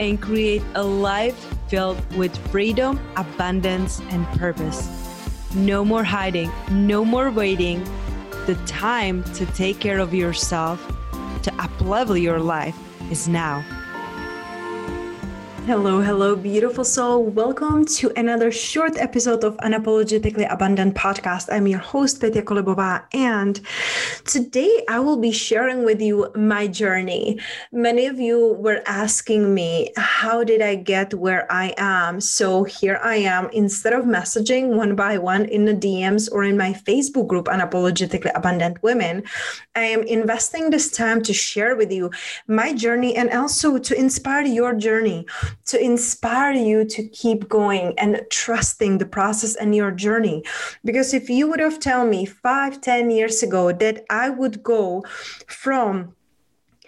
and create a life filled with freedom, abundance, and purpose. No more hiding, no more waiting. The time to take care of yourself, to uplevel your life is now. Hello, hello, beautiful soul. Welcome to another short episode of Unapologetically Abundant podcast. I'm your host, Petya Kolibova, and today I will be sharing with you my journey. Many of you were asking me, How did I get where I am? So here I am. Instead of messaging one by one in the DMs or in my Facebook group, Unapologetically Abundant Women, I am investing this time to share with you my journey and also to inspire your journey to inspire you to keep going and trusting the process and your journey. Because if you would have told me five, ten years ago that I would go from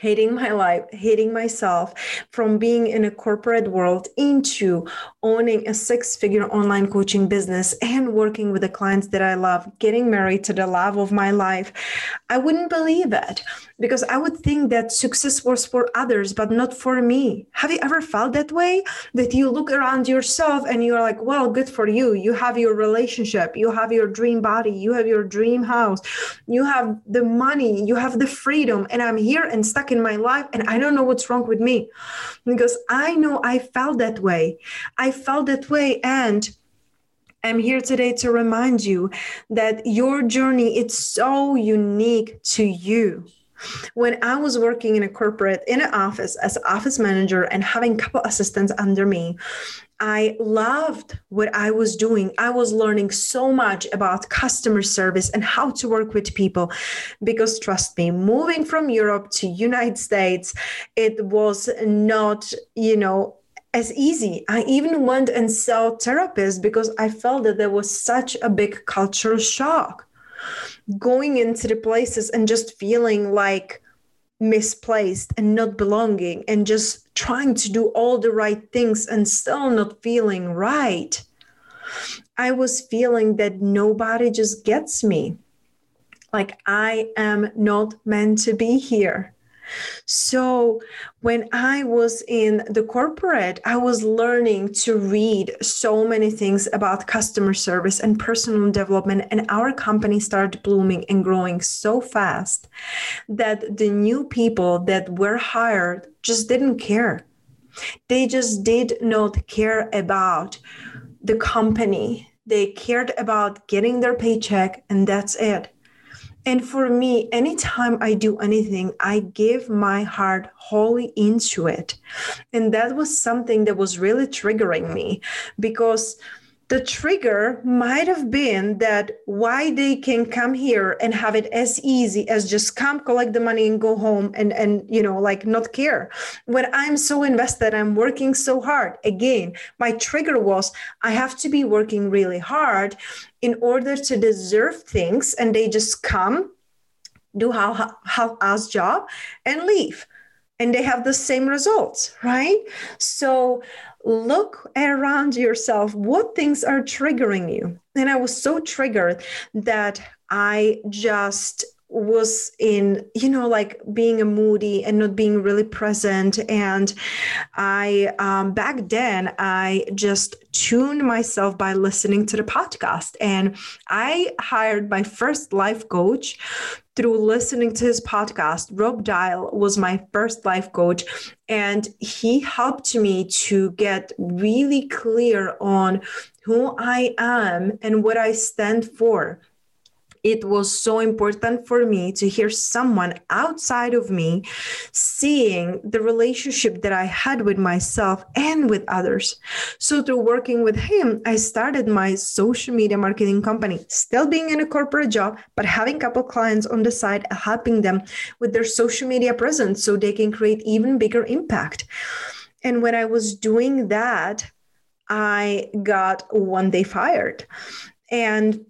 hating my life, hating myself, from being in a corporate world into owning a six figure online coaching business and working with the clients that I love, getting married to the love of my life, I wouldn't believe it because I would think that success was for others, but not for me. Have you ever felt that way? That you look around yourself and you're like, well, good for you. You have your relationship, you have your dream body, you have your dream house, you have the money, you have the freedom, and I'm here and stuck in my life and I don't know what's wrong with me because I know I felt that way. I felt that way and I'm here today to remind you that your journey it's so unique to you. When I was working in a corporate in an office as office manager and having couple assistants under me, I loved what I was doing. I was learning so much about customer service and how to work with people because trust me, moving from Europe to United States, it was not, you know, as easy. I even went and saw therapists because I felt that there was such a big cultural shock. Going into the places and just feeling like misplaced and not belonging and just trying to do all the right things and still not feeling right. I was feeling that nobody just gets me. Like I am not meant to be here. So when I was in the corporate, I was learning to read so many things about customer service and personal development. And our company started blooming and growing so fast that the new people that were hired just didn't care. They just did not care about the company. They cared about getting their paycheck, and that's it. And for me, anytime I do anything, I give my heart wholly into it. And that was something that was really triggering me because the trigger might have been that why they can come here and have it as easy as just come collect the money and go home and and you know like not care. When i'm so invested i'm working so hard. Again my trigger was i have to be working really hard in order to deserve things and they just come do how how us job and leave and they have the same results right? So look around yourself. What things are triggering you? And i was so triggered that i just was in you know like being a moody and not being really present. And i um, back then i just tuned myself by listening to the podcast. And i hired my first life coach through listening to his podcast. Rob Dial was my first life coach, and he helped me to get really clear on who I am and what I stand for it was so important for me to hear someone outside of me seeing the relationship that I had with myself and with others. So, through working with him, I started my social media marketing company, still being in a corporate job, but having a couple clients on the side, helping them with their social media presence so they can create even bigger impact. And when I was doing that, I got one day fired. And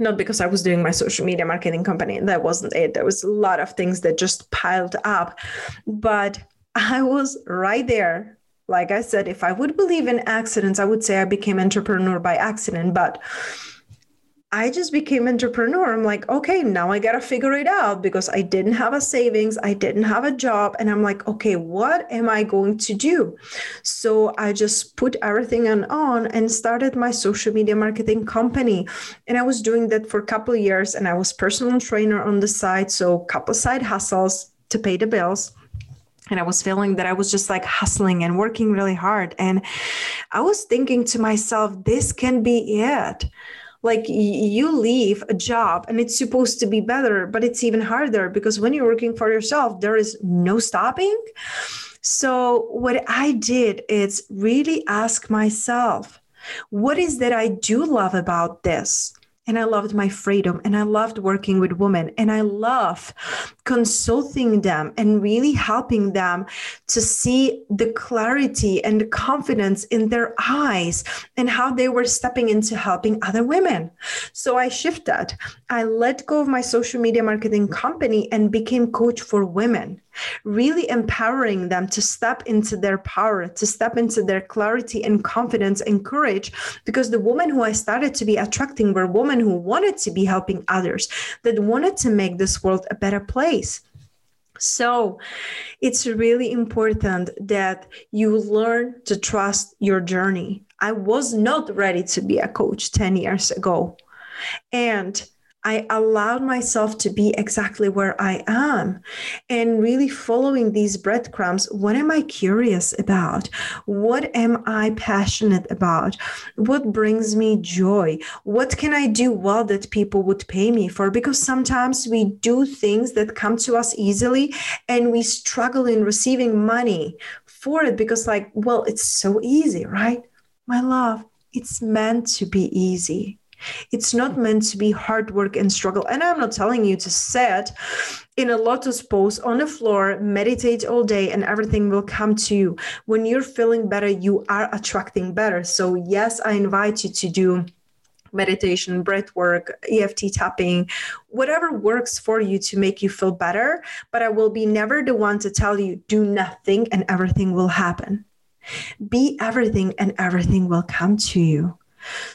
not because I was doing my social media marketing company. That wasn't it. There was a lot of things that just piled up. But I was right there. Like I said, if I would believe in accidents, I would say I became entrepreneur by accident. But I just became entrepreneur. I'm like, okay, now I got to figure it out because I didn't have a savings, I didn't have a job, and I'm like, okay, what am I going to do? So I just put everything on on and started my social media marketing company. And I was doing that for a couple of years and I was personal trainer on the side, so a couple side hustles to pay the bills and I was feeling that I was just like hustling and working really hard. And I was thinking to myself, this can be it like you leave a job and it's supposed to be better but it's even harder because when you're working for yourself there is no stopping. So what i did is really ask myself what is that i do love about this and I loved my freedom and I loved working with women and I love consulting them and really helping them to see the clarity and the confidence in their eyes and how they were stepping into helping other women. So I shifted. I let go of my social media marketing company and became coach for women really empowering them to step into their power, to step into their clarity and confidence and courage. Because the women who I started to be attracting were women who wanted to be helping others, that wanted to make this world a better place. So it's really important that you learn to trust your journey. I was not ready to be a coach 10 years ago. And I allowed myself to be exactly where I am and really following these breadcrumbs. What am I curious about? What am I passionate about? What brings me joy? What can I do well that people would pay me for? Because sometimes we do things that come to us easily and we struggle in receiving money for it because, like, well, it's so easy, right? My love, it's meant to be easy. It's not meant to be hard work and struggle. And I'm not telling you to sit in a lotus pose on the floor, meditate all day, and everything will come to you. When you're feeling better, you are attracting better. So, yes, I invite you to do meditation, breath work, EFT tapping, whatever works for you to make you feel better. But I will be never the one to tell you, do nothing and everything will happen. Be everything and everything will come to you.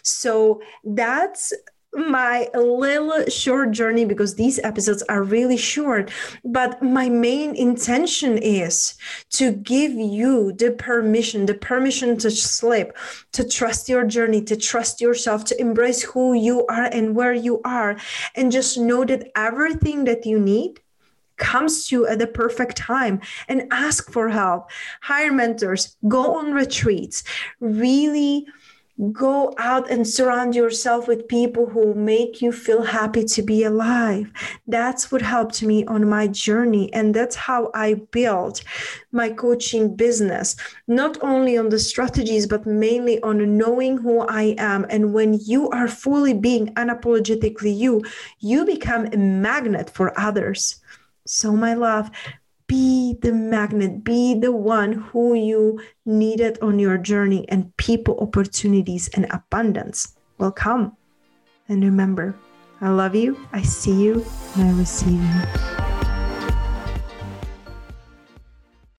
So that's my little short journey because these episodes are really short. But my main intention is to give you the permission, the permission to slip, to trust your journey, to trust yourself, to embrace who you are and where you are, and just know that everything that you need comes to you at the perfect time and ask for help hire mentors go on retreats really go out and surround yourself with people who make you feel happy to be alive. That's what helped me on my journey. And that's how I built my coaching business, not only on the strategies, but mainly on knowing who I am. And when you are fully being unapologetically you, you become a magnet for others. So, my love, be the magnet, be the one who you needed on your journey, and people, opportunities, and abundance will come. And remember, I love you, I see you, and I receive you.